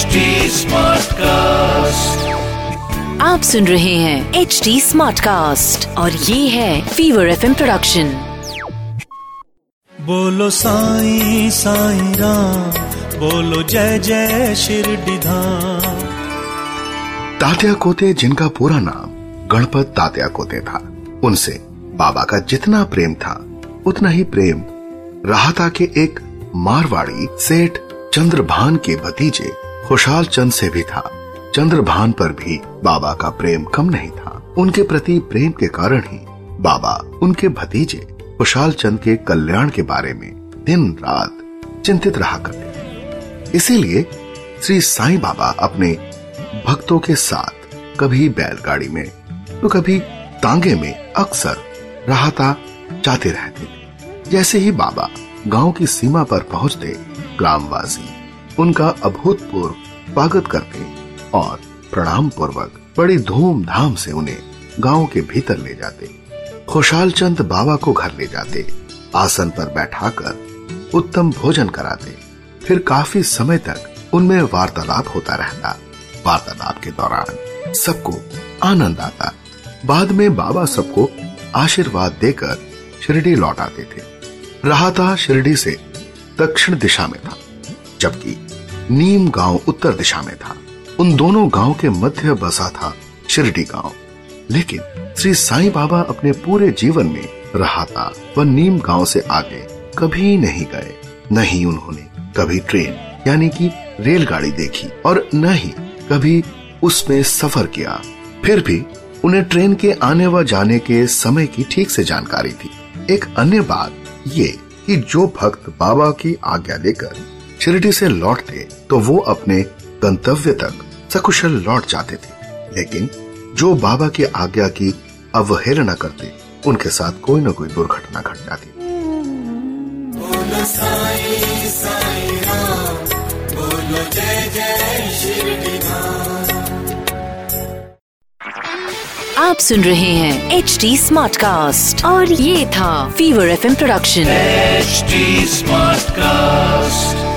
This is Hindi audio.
HD कास्ट आप सुन रहे हैं एच डी स्मार्ट कास्ट और ये है फीवर एफ़ प्रोडक्शन बोलो साईं साईं राम बोलो जय जय शिरडीधाम तात्या कोते जिनका पूरा नाम गणपत तात्या कोते था उनसे बाबा का जितना प्रेम था उतना ही प्रेम राहता के एक मारवाड़ी सेठ चंद्रभान के भतीजे खुशहाल चंद से भी था। चंद्रभान पर भी बाबा का प्रेम कम नहीं था। उनके प्रति प्रेम के कारण ही बाबा, उनके भतीजे खुशहाल चंद के कल्याण के बारे में दिन रात चिंतित रहा करते इसीलिए श्री साईं बाबा अपने भक्तों के साथ कभी बैलगाड़ी में तो कभी तांगे में अक्सर राहता जाते रहते जैसे ही बाबा गाँव की सीमा पर पहुँचते, ग्रामवासी उनका अभूतपूर्व स्वागत करते और प्रणाम पूर्वक बड़ी धूमधाम से उन्हें गाँव के भीतर ले जाते खुशहाल चंद बाबा को घर ले जाते आसन पर बैठाकर उत्तम भोजन कराते फिर काफ़ी समय तक उनमें वार्तालाप होता रहता। वार्तालाप के दौरान सबको आनंद आता। बाद में बाबा सबको आशीर्वाद देकर शिरडी लौट आते थे। रहा था शिरडी से दक्षिण दिशा में था। जबकि नीम गाँव उत्तर दिशा में था। उन दोनों गाँव के मध्य बसा था शिरडी गाँव। लेकिन श्री साईं बाबा अपने पूरे जीवन में राहता व नीम गाँव से आगे कभी नहीं गए। न ही उन्होंने कभी ट्रेन, यानी कि रेलगाड़ी देखी और न ही कभी उसमें सफ़र किया। फिर भी उन्हें ट्रेन के आने व जाने के समय की ठीक से जानकारी थी। एक अन्य बात ये कि जो भक्त बाबा की आज्ञा लेकर शिरडी से लौटते तो वो अपने गंतव्य तक सकुशल लौट जाते थे। लेकिन जो बाबा की आज्ञा की अवहेलना करते उनके साथ कोई न कोई दुर्घटना घट जाती। आप सुन रहे हैं एच डी स्मार्ट कास्ट और ये था fever F production H smart Smartcast.